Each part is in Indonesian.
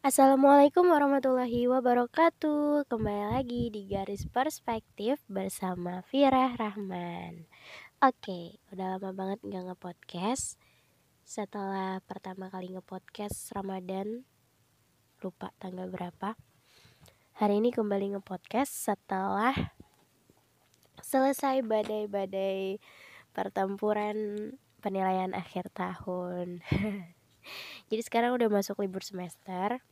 Assalamualaikum warahmatullahi wabarakatuh. Kembali lagi di Garis Perspektif bersama Firah Rahman. Oke, udah lama banget gak nge-podcast. Setelah pertama kali nge-podcast Ramadan Lupa tanggal berapa Hari ini kembali nge-podcast setelah Selesai badai-badai pertempuran penilaian akhir tahun. Jadi sekarang udah masuk libur semester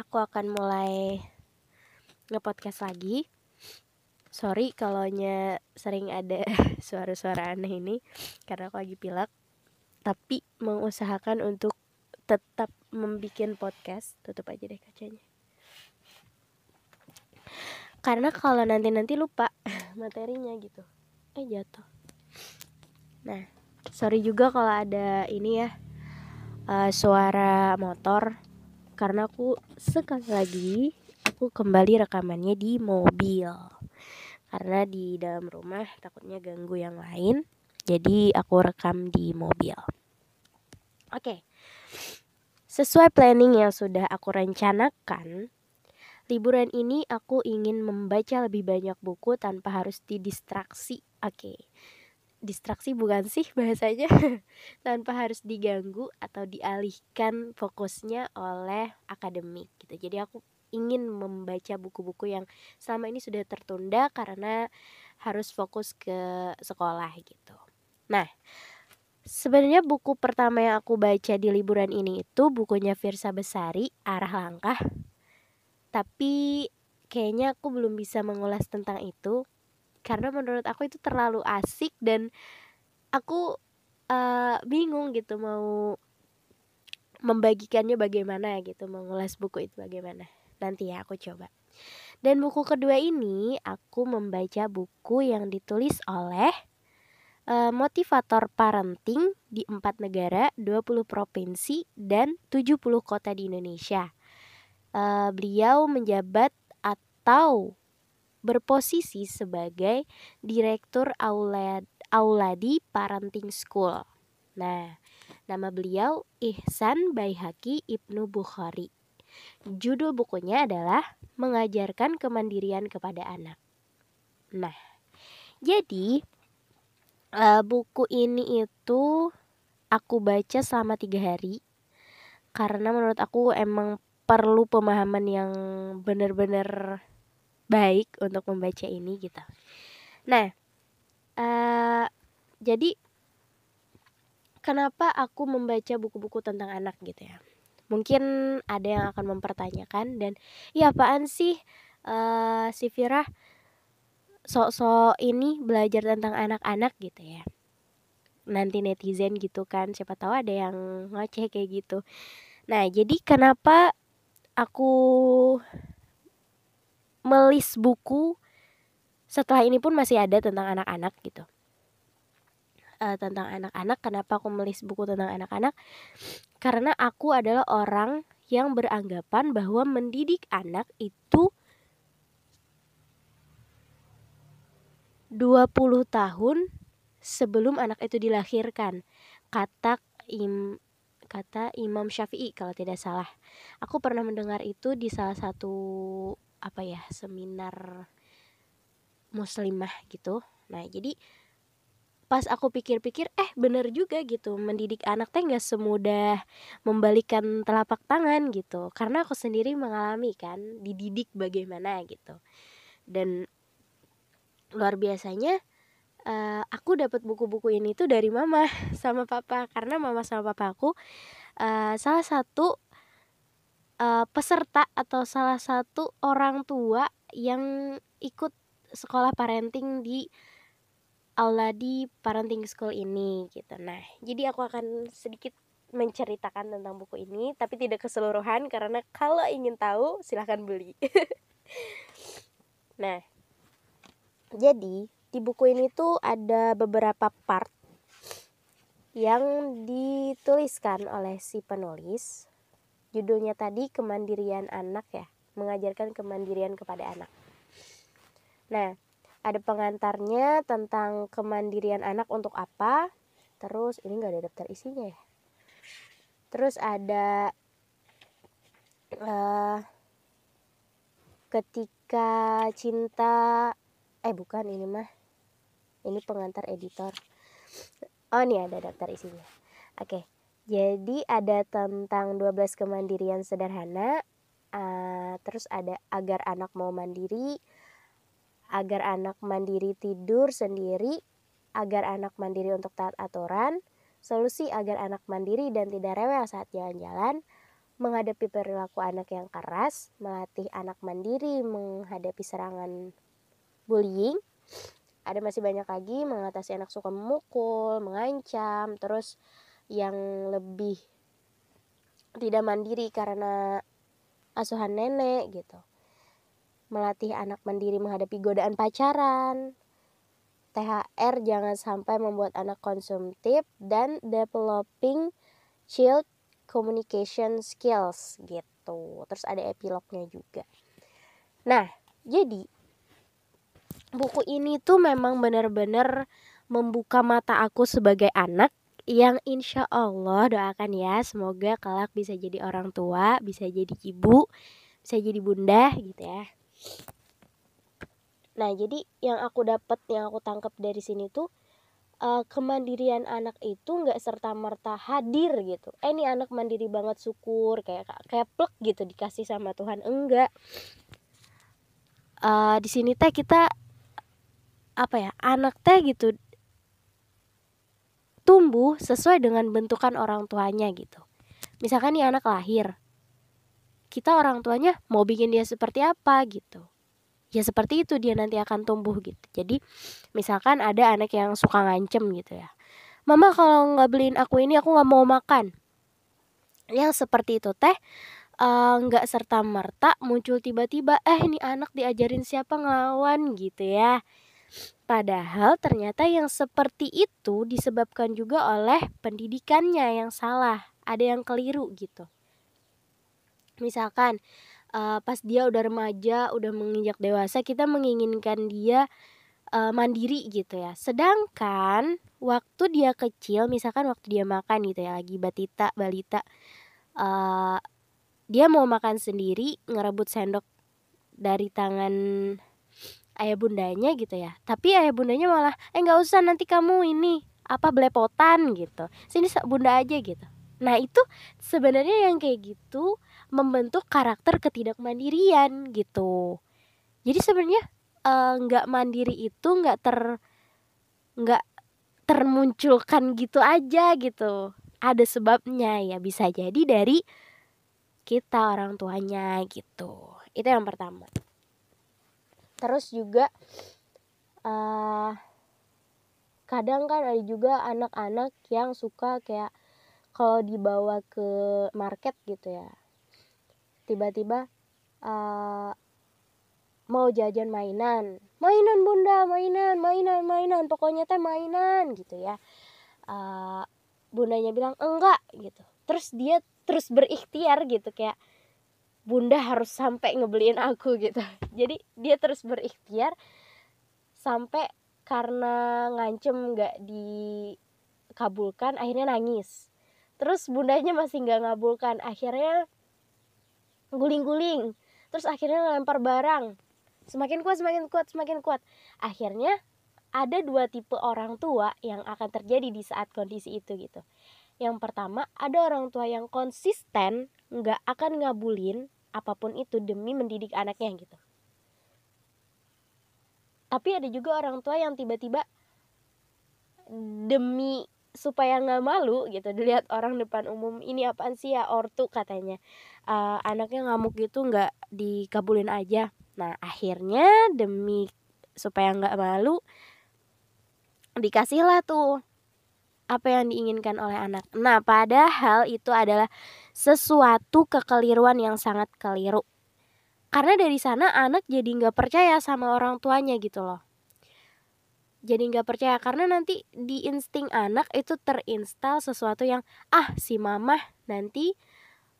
aku akan mulai ngepodcast lagi. Sorry kalau sering ada suara-suara aneh ini karena aku lagi pilek. Tapi mengusahakan untuk tetap membuat podcast. Tutup aja deh kacanya. Karena kalau nanti-nanti lupa materinya gitu. Eh jatuh. Nah, sorry juga kalau ada ini ya uh, suara motor karena aku sekali lagi aku kembali rekamannya di mobil. Karena di dalam rumah takutnya ganggu yang lain jadi aku rekam di mobil. Oke. Sesuai planning yang sudah aku rencanakan liburan ini aku ingin membaca lebih banyak buku tanpa harus didistraksi. Oke. okay distraksi bukan sih bahasanya tanpa harus diganggu atau dialihkan fokusnya oleh akademik gitu. Jadi aku ingin membaca buku-buku yang selama ini sudah tertunda karena harus fokus ke sekolah gitu. Nah, sebenarnya buku pertama yang aku baca di liburan ini itu bukunya Firsa Besari, Arah Langkah. Tapi kayaknya aku belum bisa mengulas tentang itu karena menurut aku itu terlalu asik dan aku uh, bingung gitu mau membagikannya bagaimana gitu mengulas buku itu bagaimana. Nanti ya aku coba. Dan buku kedua ini aku membaca buku yang ditulis oleh uh, motivator parenting di empat negara 20 provinsi dan 70 kota di Indonesia. Uh, beliau menjabat atau berposisi sebagai Direktur Aulad, Auladi Parenting School. Nah, nama beliau Ihsan Baihaki Ibnu Bukhari. Judul bukunya adalah Mengajarkan Kemandirian kepada Anak. Nah, jadi uh, buku ini itu aku baca selama tiga hari karena menurut aku emang perlu pemahaman yang benar-benar baik untuk membaca ini gitu. Nah, uh, jadi kenapa aku membaca buku-buku tentang anak gitu ya? Mungkin ada yang akan mempertanyakan dan ya apaan sih uh, si Firah sok-sok ini belajar tentang anak-anak gitu ya? Nanti netizen gitu kan, siapa tahu ada yang ngoceh kayak gitu. Nah, jadi kenapa aku melis buku setelah ini pun masih ada tentang anak-anak gitu. Uh, tentang anak-anak kenapa aku melis buku tentang anak-anak? Karena aku adalah orang yang beranggapan bahwa mendidik anak itu 20 tahun sebelum anak itu dilahirkan. Kata im kata Imam Syafi'i kalau tidak salah. Aku pernah mendengar itu di salah satu apa ya seminar muslimah gitu. Nah jadi pas aku pikir-pikir eh bener juga gitu mendidik anak teh nggak semudah membalikan telapak tangan gitu. Karena aku sendiri mengalami kan dididik bagaimana gitu. Dan luar biasanya uh, aku dapat buku-buku ini tuh dari mama sama papa. Karena mama sama papa aku uh, salah satu uh, peserta atau salah satu orang tua yang ikut sekolah parenting di Auladi Parenting School ini gitu. Nah, jadi aku akan sedikit menceritakan tentang buku ini tapi tidak keseluruhan karena kalau ingin tahu silahkan beli. nah, jadi di buku ini tuh ada beberapa part yang dituliskan oleh si penulis judulnya tadi kemandirian anak ya. Mengajarkan kemandirian kepada anak. Nah ada pengantarnya tentang kemandirian anak untuk apa. Terus ini nggak ada daftar isinya ya. Terus ada uh, ketika cinta eh bukan ini mah. Ini pengantar editor. Oh nih ada daftar isinya. Oke jadi ada tentang 12 kemandirian sederhana uh, terus ada agar anak mau mandiri agar anak mandiri tidur sendiri agar anak mandiri untuk taat aturan solusi agar anak mandiri dan tidak rewel saat jalan-jalan menghadapi perilaku anak yang keras, melatih anak mandiri menghadapi serangan bullying. Ada masih banyak lagi mengatasi anak suka memukul, mengancam, terus yang lebih tidak mandiri karena asuhan nenek gitu. Melatih anak mandiri menghadapi godaan pacaran. THR jangan sampai membuat anak konsumtif dan developing child communication skills gitu. Terus ada epilognya juga. Nah, jadi buku ini tuh memang benar-benar membuka mata aku sebagai anak yang insya Allah doakan ya semoga kelak bisa jadi orang tua, bisa jadi ibu, bisa jadi bunda gitu ya. Nah jadi yang aku dapat, yang aku tangkap dari sini tuh uh, kemandirian anak itu nggak serta merta hadir gitu. Eh ini anak mandiri banget syukur kayak kayak plek gitu dikasih sama Tuhan. Enggak. Uh, di sini teh kita apa ya anak teh gitu tumbuh sesuai dengan bentukan orang tuanya gitu. Misalkan nih anak lahir kita orang tuanya mau bikin dia seperti apa gitu. Ya seperti itu dia nanti akan tumbuh gitu. Jadi misalkan ada anak yang suka ngancem gitu ya. Mama kalau nggak beliin aku ini aku nggak mau makan. Yang seperti itu teh eh, nggak uh, serta merta muncul tiba-tiba eh ini anak diajarin siapa ngelawan gitu ya Padahal ternyata yang seperti itu disebabkan juga oleh pendidikannya yang salah, ada yang keliru gitu. Misalkan uh, pas dia udah remaja, udah menginjak dewasa, kita menginginkan dia uh, mandiri gitu ya. Sedangkan waktu dia kecil, misalkan waktu dia makan gitu ya, lagi batita, balita, uh, dia mau makan sendiri, ngerebut sendok dari tangan ayah bundanya gitu ya. Tapi ayah bundanya malah, eh nggak usah nanti kamu ini apa belepotan gitu. Sini bunda aja gitu. Nah itu sebenarnya yang kayak gitu membentuk karakter ketidakmandirian gitu. Jadi sebenarnya eh, nggak uh, mandiri itu nggak ter nggak termunculkan gitu aja gitu. Ada sebabnya ya bisa jadi dari kita orang tuanya gitu. Itu yang pertama. Terus juga uh, kadang kan ada juga anak-anak yang suka kayak kalau dibawa ke market gitu ya. Tiba-tiba uh, mau jajan mainan. Mainan bunda mainan mainan mainan. Pokoknya teh mainan gitu ya. Uh, bundanya bilang enggak gitu. Terus dia terus berikhtiar gitu kayak bunda harus sampai ngebeliin aku gitu. Jadi dia terus berikhtiar sampai karena ngancem nggak dikabulkan akhirnya nangis. Terus bundanya masih nggak ngabulkan akhirnya guling-guling. Terus akhirnya ngelempar barang. Semakin kuat semakin kuat semakin kuat. Akhirnya ada dua tipe orang tua yang akan terjadi di saat kondisi itu gitu. Yang pertama ada orang tua yang konsisten nggak akan ngabulin apa pun itu demi mendidik anaknya gitu. Tapi ada juga orang tua yang tiba-tiba demi supaya nggak malu gitu. Dilihat orang depan umum ini apaan sih ya ortu katanya. Uh, anaknya ngamuk gitu nggak dikabulin aja. Nah akhirnya demi supaya nggak malu dikasihlah tuh apa yang diinginkan oleh anak. Nah, padahal itu adalah sesuatu kekeliruan yang sangat keliru. Karena dari sana anak jadi nggak percaya sama orang tuanya gitu loh. Jadi nggak percaya karena nanti di insting anak itu terinstal sesuatu yang ah si mama nanti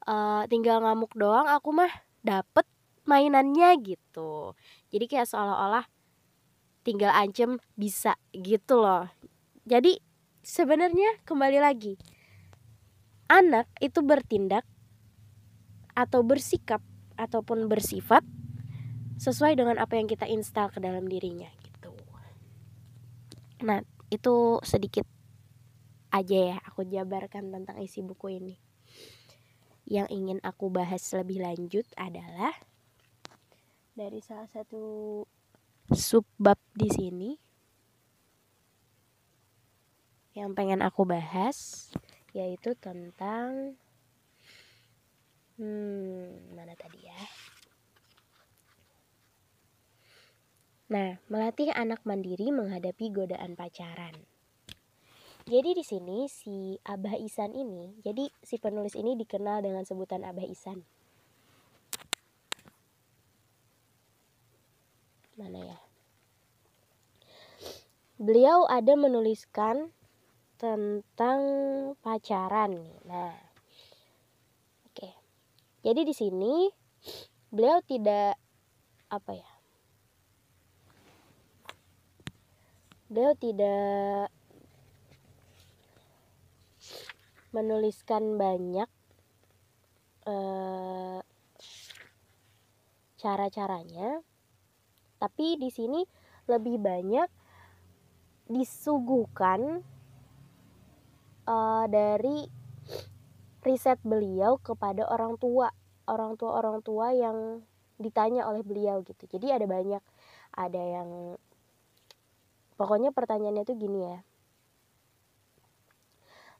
uh, tinggal ngamuk doang aku mah dapet mainannya gitu. Jadi kayak seolah-olah tinggal ancam bisa gitu loh. Jadi sebenarnya kembali lagi anak itu bertindak atau bersikap ataupun bersifat sesuai dengan apa yang kita install ke dalam dirinya gitu. Nah, itu sedikit aja ya aku jabarkan tentang isi buku ini. Yang ingin aku bahas lebih lanjut adalah dari salah satu subbab di sini yang pengen aku bahas yaitu tentang hmm mana tadi ya Nah, melatih anak mandiri menghadapi godaan pacaran. Jadi di sini si Abah Isan ini, jadi si penulis ini dikenal dengan sebutan Abah Isan. Mana ya? Beliau ada menuliskan tentang pacaran. Nah, oke. Jadi di sini beliau tidak apa ya? beliau tidak menuliskan banyak uh, cara-caranya, tapi di sini lebih banyak disuguhkan uh, dari riset beliau kepada orang tua, orang tua orang tua yang ditanya oleh beliau gitu. Jadi ada banyak, ada yang Pokoknya pertanyaannya itu gini ya.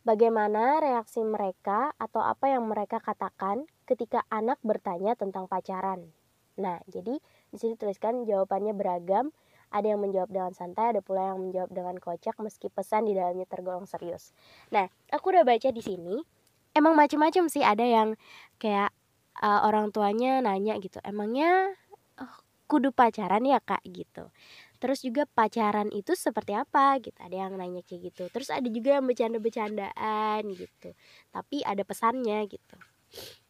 Bagaimana reaksi mereka atau apa yang mereka katakan ketika anak bertanya tentang pacaran? Nah, jadi di sini tuliskan jawabannya beragam. Ada yang menjawab dengan santai, ada pula yang menjawab dengan kocak meski pesan di dalamnya tergolong serius. Nah, aku udah baca di sini. Emang macam-macam sih, ada yang kayak uh, orang tuanya nanya gitu, emangnya oh, kudu pacaran ya kak gitu terus juga pacaran itu seperti apa gitu ada yang nanya kayak gitu terus ada juga yang bercanda-bercandaan gitu tapi ada pesannya gitu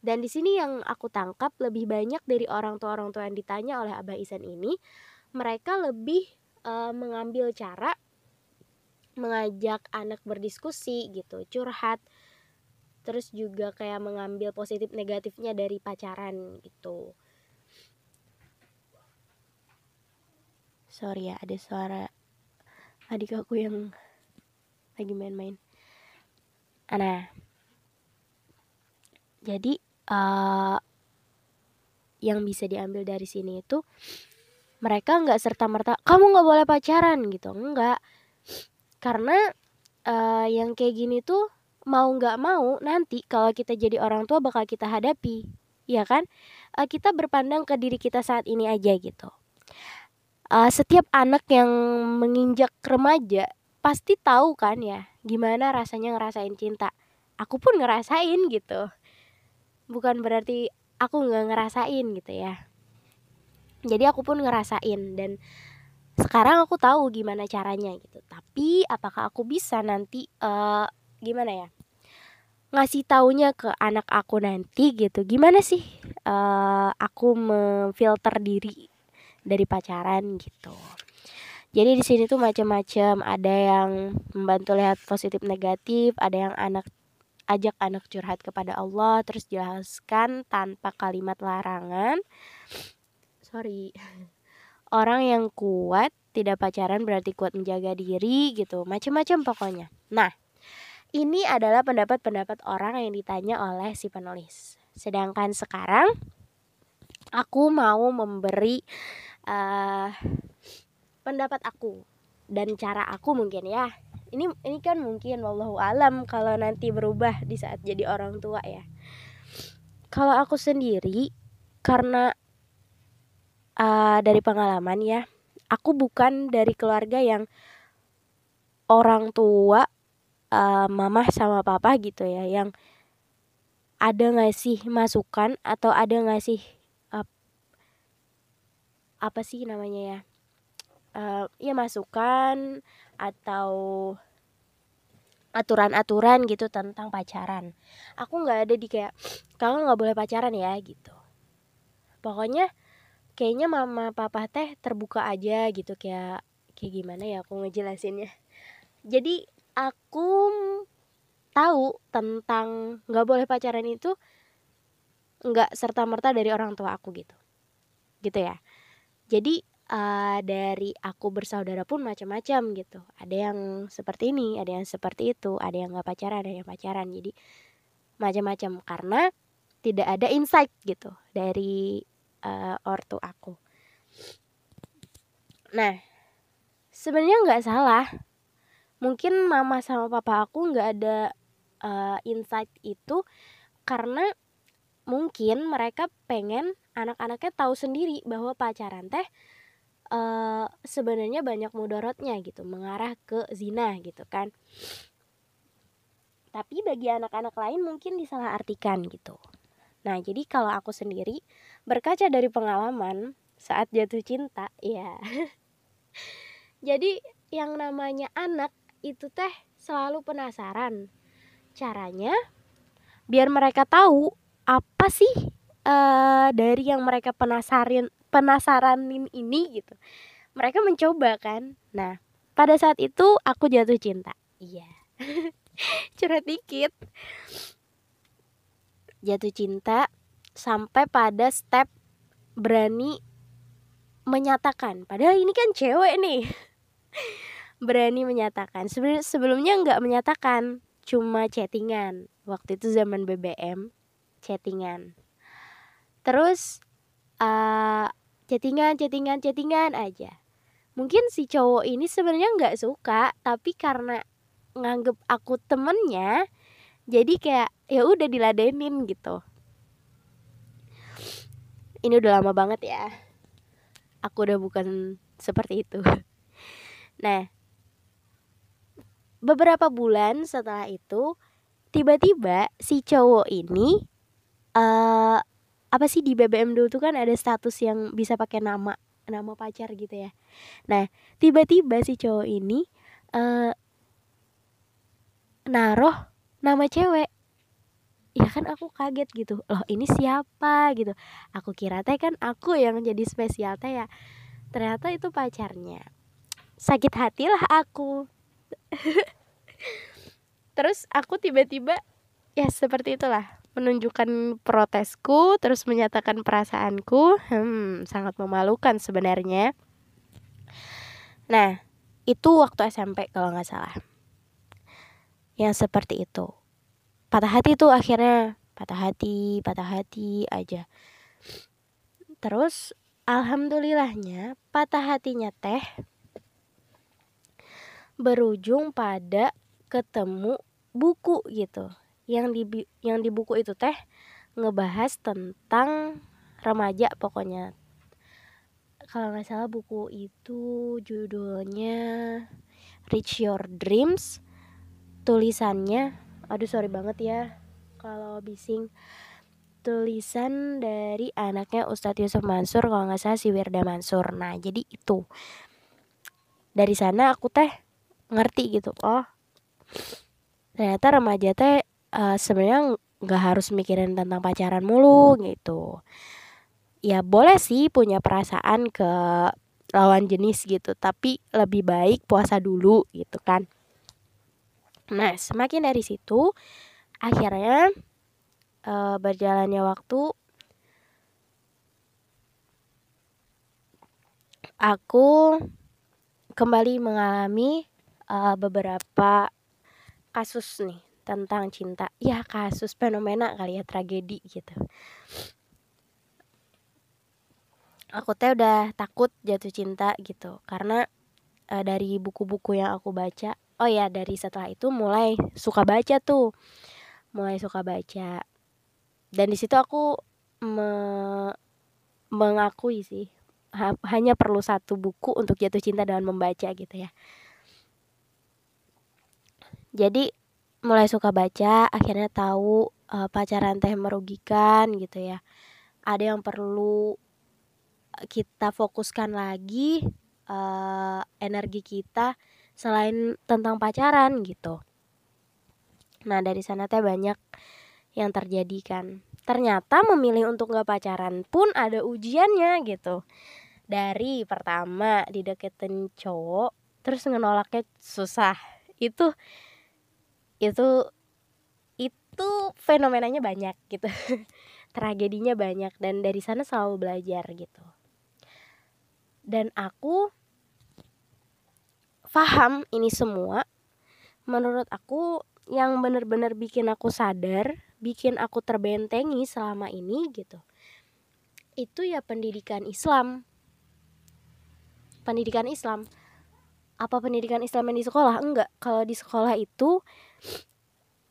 dan di sini yang aku tangkap lebih banyak dari orang tua orang tua yang ditanya oleh Abah Isan ini mereka lebih uh, mengambil cara mengajak anak berdiskusi gitu curhat terus juga kayak mengambil positif negatifnya dari pacaran gitu. Sorry ya ada suara adik aku yang lagi main-main. Nah jadi uh, yang bisa diambil dari sini itu mereka nggak serta merta kamu nggak boleh pacaran gitu. Enggak karena uh, yang kayak gini tuh mau nggak mau nanti kalau kita jadi orang tua bakal kita hadapi. Ya kan? Uh, kita berpandang ke diri kita saat ini aja gitu. Uh, setiap anak yang menginjak remaja pasti tahu kan ya gimana rasanya ngerasain cinta. Aku pun ngerasain gitu. Bukan berarti aku nggak ngerasain gitu ya jadi aku pun ngerasain dan sekarang aku tahu gimana caranya gitu. Tapi apakah aku bisa nanti uh, gimana ya ngasih taunya ke anak aku nanti gitu? Gimana sih uh, aku memfilter diri dari pacaran gitu? Jadi di sini tuh macam-macam. Ada yang membantu lihat positif negatif ada yang anak ajak anak curhat kepada Allah terus jelaskan tanpa kalimat larangan sorry. Orang yang kuat tidak pacaran berarti kuat menjaga diri gitu. Macam-macam pokoknya. Nah ini adalah pendapat-pendapat orang yang ditanya oleh si penulis. Sedangkan sekarang aku mau memberi uh, pendapat aku dan cara aku mungkin ya. Ini ini kan mungkin wallahu alam kalau nanti berubah di saat jadi orang tua ya. Kalau aku sendiri karena uh, dari pengalaman ya. Aku bukan dari keluarga yang orang tua uh, mamah sama papa gitu ya yang ada ngasih masukan atau ada ngasih apa sih namanya ya uh, ya masukan atau aturan-aturan gitu tentang pacaran. Aku nggak ada di kayak kamu nggak boleh pacaran ya gitu. Pokoknya kayaknya mama papa teh terbuka aja gitu kayak kayak gimana ya aku ngejelasinnya. Jadi aku tahu tentang nggak boleh pacaran itu nggak serta merta dari orang tua aku gitu. Gitu ya. Jadi uh, dari aku bersaudara pun macam-macam gitu. Ada yang seperti ini ada yang seperti itu ada yang nggak pacaran ada yang pacaran. Jadi macam-macam. Karena tidak ada insight gitu dari uh, ortu aku. Nah sebenarnya nggak salah. Mungkin mama sama papa aku nggak ada uh, insight itu karena mungkin mereka pengen anak-anaknya tahu sendiri bahwa pacaran teh uh, sebenarnya banyak mudorotnya gitu mengarah ke zina gitu kan. Tapi bagi anak-anak lain mungkin disalahartikan gitu nah jadi kalau aku sendiri berkaca dari pengalaman saat jatuh cinta ya jadi yang namanya anak itu teh selalu penasaran caranya biar mereka tahu apa sih uh, dari yang mereka penasarin penasaranin ini gitu. Mereka mencoba kan? Nah pada saat itu aku jatuh cinta iya. Curhat dikit jatuh cinta sampai pada step berani menyatakan. Padahal ini kan cewek nih. Berani menyatakan. Sebenarnya sebelumnya nggak menyatakan cuma chattingan. Waktu itu zaman BBM chattingan. Terus uh, chattingan chattingan chattingan aja. Mungkin si cowok ini sebenarnya nggak suka tapi karena nganggep aku temennya jadi kayak ya udah diladenin gitu. Ini udah lama banget ya. Aku udah bukan seperti itu. Nah beberapa bulan setelah itu tiba-tiba si cowok ini uh, apa sih di BBM dulu tuh kan ada status yang bisa pakai nama nama pacar gitu ya. Nah, tiba-tiba si cowok ini uh, naruh nama cewek. Ya kan aku kaget gitu. Loh, ini siapa gitu. Aku kira teh kan aku yang jadi spesial teh ya. Ternyata itu pacarnya. Sakit hatilah aku. Terus aku tiba-tiba ya seperti itulah menunjukkan protesku terus menyatakan perasaanku hmm sangat memalukan sebenarnya nah itu waktu SMP kalau nggak salah yang seperti itu. Patah hati tuh akhirnya patah hati patah hati aja. Terus alhamdulillahnya patah hatinya teh berujung pada ketemu buku gitu. Yang di yang di buku itu teh ngebahas tentang remaja pokoknya. Kalau nggak salah buku itu judulnya Reach Your Dreams tulisannya aduh sorry banget ya kalau bising. Tulisan dari anaknya Ustadz Yusuf Mansur kalau nggak salah si Wirda Mansur. Nah jadi itu. Dari sana aku teh ngerti gitu oh ternyata remaja teh uh, sebenarnya nggak harus mikirin tentang pacaran mulu gitu. Ya boleh sih punya perasaan ke lawan jenis gitu tapi lebih baik puasa dulu gitu kan nah semakin dari situ akhirnya uh, berjalannya waktu aku kembali mengalami uh, beberapa kasus nih tentang cinta. Ya kasus fenomena kali ya tragedi gitu. Aku teh udah takut jatuh cinta gitu. Karena uh, dari buku-buku yang aku baca oh ya dari setelah itu mulai suka baca tuh. Mulai suka baca. Dan di situ aku me mengakui sih ha hanya perlu satu buku untuk jatuh cinta dan membaca gitu ya. Jadi mulai suka baca akhirnya tahu uh, pacaran teh merugikan gitu ya. Ada yang perlu kita fokuskan lagi uh, energi kita selain tentang pacaran gitu. Nah dari sana teh banyak yang terjadi kan. Ternyata memilih untuk nggak pacaran pun ada ujiannya gitu. Dari pertama dideketin cowok terus ngenolaknya susah. Itu itu itu fenomenanya banyak gitu. Tragedinya banyak dan dari sana selalu belajar gitu. Dan aku paham ini semua menurut aku yang benar-benar bikin aku sadar bikin aku terbentengi selama ini gitu itu ya pendidikan Islam. Pendidikan Islam. Apa pendidikan Islam yang di sekolah? Enggak. Kalau di sekolah itu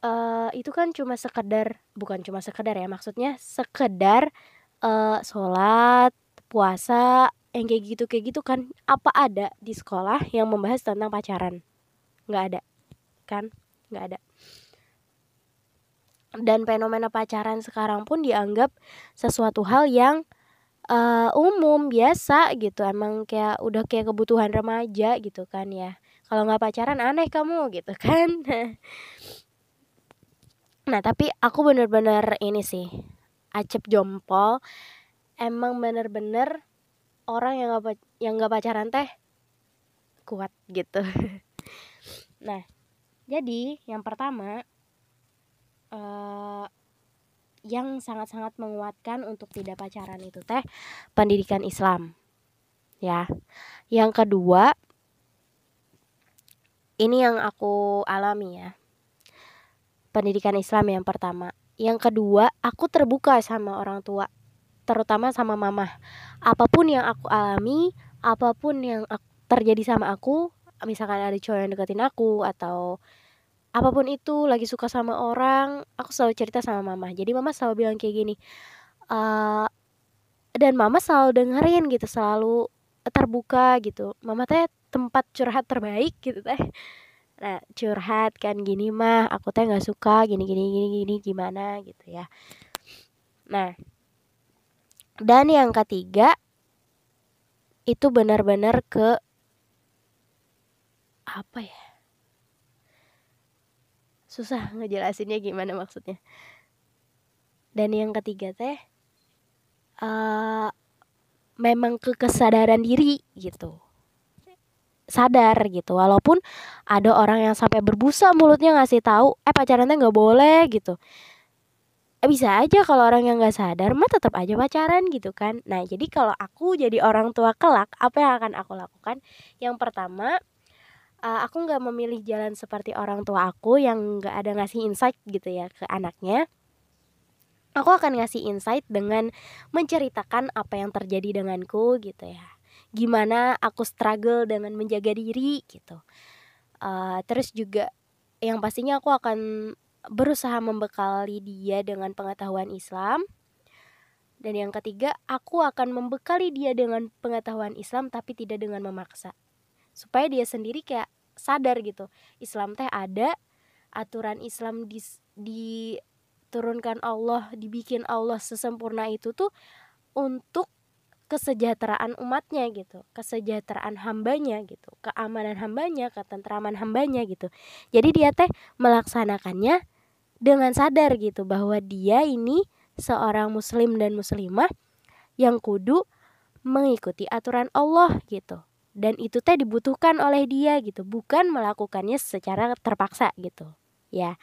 uh, itu kan cuma sekedar bukan cuma sekedar ya maksudnya sekedar uh, sholat puasa yang kayak gitu kayak gitu kan apa ada di sekolah yang membahas tentang pacaran? Nggak ada kan? Nggak ada. Dan fenomena pacaran sekarang pun dianggap sesuatu hal yang uh, umum biasa gitu. Emang kayak udah kayak kebutuhan remaja gitu kan ya. Kalau nggak pacaran aneh kamu gitu kan. Nah tapi aku bener-bener ini sih acep jompol emang bener-bener orang yang gak, yang gak pacaran teh kuat gitu. Nah jadi yang pertama uh, yang sangat-sangat menguatkan untuk tidak pacaran itu teh pendidikan Islam ya. Yang kedua ini yang aku alami ya. Pendidikan Islam yang pertama. Yang kedua aku terbuka sama orang tua terutama sama mama. Apa pun yang aku alami apa pun yang terjadi sama aku misalkan ada cowok yang deketin aku atau apa pun itu lagi suka sama orang aku selalu cerita sama mama. Jadi mama selalu bilang kayak gini uh, dan mama selalu dengerin gitu selalu terbuka gitu. Mama teh tempat curhat terbaik gitu teh. Nah curhat kan gini mah aku teh nggak suka gini gini gini gini gimana? gitu ya. Nah dan yang ketiga itu benar-benar ke apa ya? Susah ngejelasinnya gimana maksudnya. Dan yang ketiga teh uh, memang ke kesadaran diri gitu. Sadar gitu walaupun ada orang yang sampai berbusa mulutnya ngasih tahu eh pacarannya nggak boleh gitu bisa aja kalau orang yang nggak sadar mah tetap aja pacaran gitu kan. Nah jadi kalau aku jadi orang tua kelak apa yang akan aku lakukan? Yang pertama uh, aku nggak memilih jalan seperti orang tua aku yang nggak ada ngasih insight gitu ya ke anaknya. Aku akan ngasih insight dengan menceritakan apa yang terjadi denganku gitu ya. Gimana aku struggle dengan menjaga diri gitu. Uh, terus juga yang pastinya aku akan berusaha membekali dia dengan pengetahuan Islam. Dan yang ketiga, aku akan membekali dia dengan pengetahuan Islam tapi tidak dengan memaksa. Supaya dia sendiri kayak sadar gitu. Islam teh ada, aturan Islam di, diturunkan Allah, dibikin Allah sesempurna itu tuh untuk kesejahteraan umatnya gitu, kesejahteraan hambanya gitu, keamanan hambanya, ketentraman hambanya gitu. Jadi dia teh melaksanakannya dengan sadar gitu bahwa dia ini seorang muslim dan muslimah yang kudu mengikuti aturan Allah gitu. Dan itu teh dibutuhkan oleh dia gitu, bukan melakukannya secara terpaksa gitu. Ya.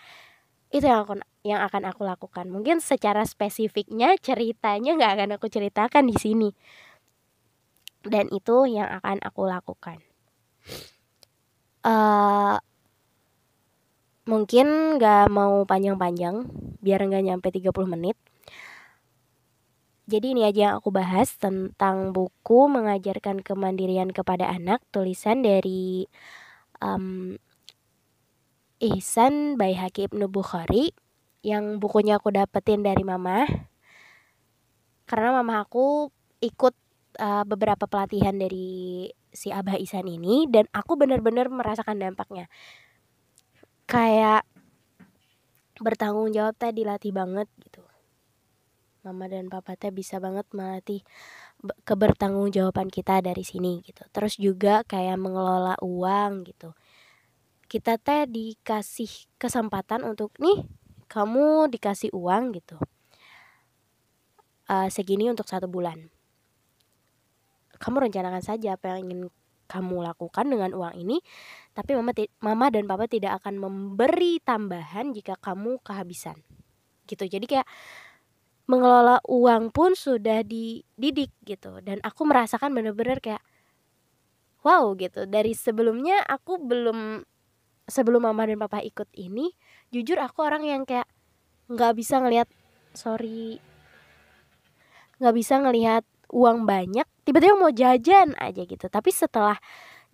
Itu yang aku yang akan aku lakukan. Mungkin secara spesifiknya ceritanya nggak akan aku ceritakan di sini. Dan itu yang akan aku lakukan. Uh, mungkin nggak mau panjang-panjang biar nggak nyampe 30 menit. Jadi ini aja yang aku bahas tentang buku mengajarkan kemandirian kepada anak tulisan dari um, Ihsan Baihaqi Ibnu Bukhari yang bukunya aku dapetin dari mama karena mama aku ikut uh, beberapa pelatihan dari si Abah Ihsan ini dan aku benar-benar merasakan dampaknya kayak bertanggung jawab teh dilatih banget gitu. Mama dan papa teh bisa banget melatih kebertanggung jawaban kita dari sini gitu. Terus juga kayak mengelola uang gitu. Kita teh dikasih kesempatan untuk nih kamu dikasih uang gitu. Uh, segini untuk satu bulan. Kamu rencanakan saja apa yang ingin kamu lakukan dengan uang ini tapi mama mama dan papa tidak akan memberi tambahan jika kamu kehabisan. Gitu. Jadi kayak mengelola uang pun sudah dididik gitu. Dan aku merasakan bener-bener kayak wow gitu. Dari sebelumnya aku belum sebelum mama dan papa ikut ini jujur aku orang yang kayak nggak bisa ngelihat sorry nggak bisa ngelihat uang banyak tiba-tiba mau jajan aja gitu. Tapi setelah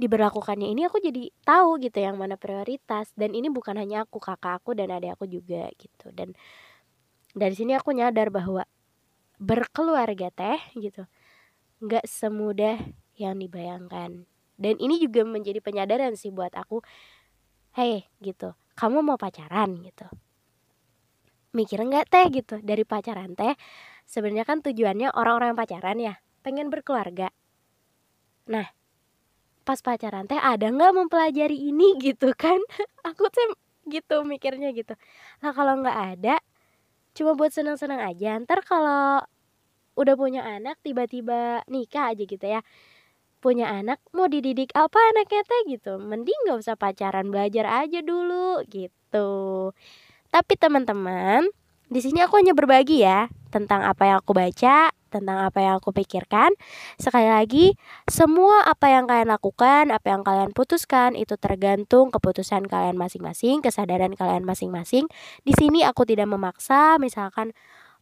diberlakukannya ini aku jadi tahu gitu yang mana prioritas. Dan ini bukan hanya aku kakak aku dan adik aku juga gitu. Dan dari sini aku nyadar bahwa berkeluarga teh gitu nggak semudah yang dibayangkan. Dan ini juga menjadi penyadaran sih buat aku hei gitu kamu mau pacaran? gitu. Mikir nggak teh gitu dari pacaran teh sebenarnya kan tujuannya orang-orang pacaran ya pengen berkeluarga. Nah pas pacaran teh ada nggak mempelajari ini gitu kan? Aku tuh gitu mikirnya gitu. Nah kalau nggak ada cuma buat senang-senang aja. Ntar kalau udah punya anak tiba-tiba nikah aja gitu ya. Punya anak mau dididik apa anaknya teh gitu. Mending gak usah pacaran belajar aja dulu gitu. Tapi teman-teman di sini aku hanya berbagi ya tentang apa yang aku baca tentang apa yang aku pikirkan. Sekali lagi, semua apa yang kalian lakukan, apa yang kalian putuskan itu tergantung keputusan kalian masing-masing, kesadaran kalian masing-masing. Di sini aku tidak memaksa, misalkan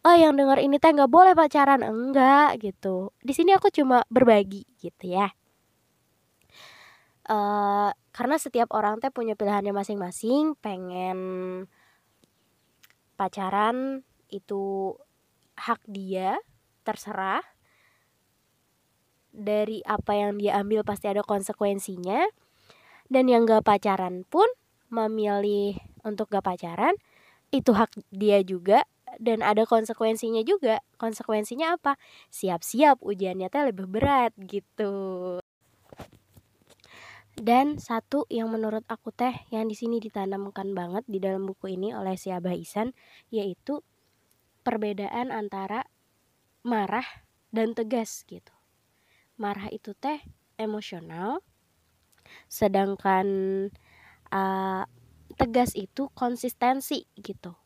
oh yang dengar ini teh nggak boleh pacaran enggak gitu di sini aku cuma berbagi gitu ya uh, karena setiap orang teh punya pilihannya masing-masing pengen pacaran itu hak dia terserah. Dari apa yang dia ambil pasti ada konsekuensinya. Dan yang gak pacaran pun memilih untuk gak pacaran itu hak dia juga. Dan ada konsekuensinya juga. Konsekuensinya apa? Siap-siap ujiannya teh lebih berat gitu dan satu yang menurut aku teh yang di sini ditanamkan banget di dalam buku ini oleh si Abah Isan yaitu perbedaan antara marah dan tegas gitu. Marah itu teh emosional, sedangkan uh, tegas itu konsistensi gitu.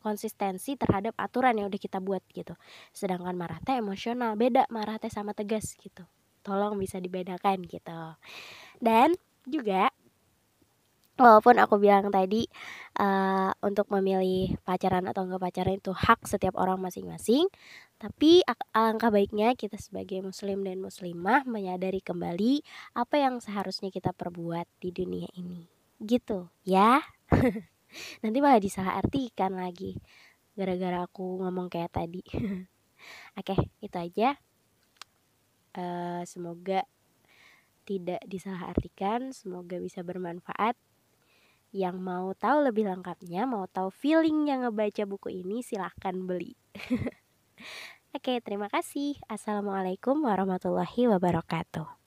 Konsistensi terhadap aturan yang udah kita buat gitu. Sedangkan marah teh emosional, beda marah teh sama tegas gitu. Tolong bisa dibedakan gitu. Dan juga walaupun aku bilang tadi uh, untuk memilih pacaran atau enggak pacaran itu hak setiap orang masing-masing tapi alangkah baiknya kita sebagai muslim dan muslimah menyadari kembali apa yang seharusnya kita perbuat di dunia ini. Gitu ya. Nanti malah disalahartikan lagi gara-gara aku ngomong kayak tadi. Oke itu aja uh, semoga tidak disalahartikan semoga bisa bermanfaat yang mau tahu lebih lengkapnya, mau tahu feeling yang ngebaca buku ini, silahkan beli. Oke, terima kasih. Assalamualaikum warahmatullahi wabarakatuh.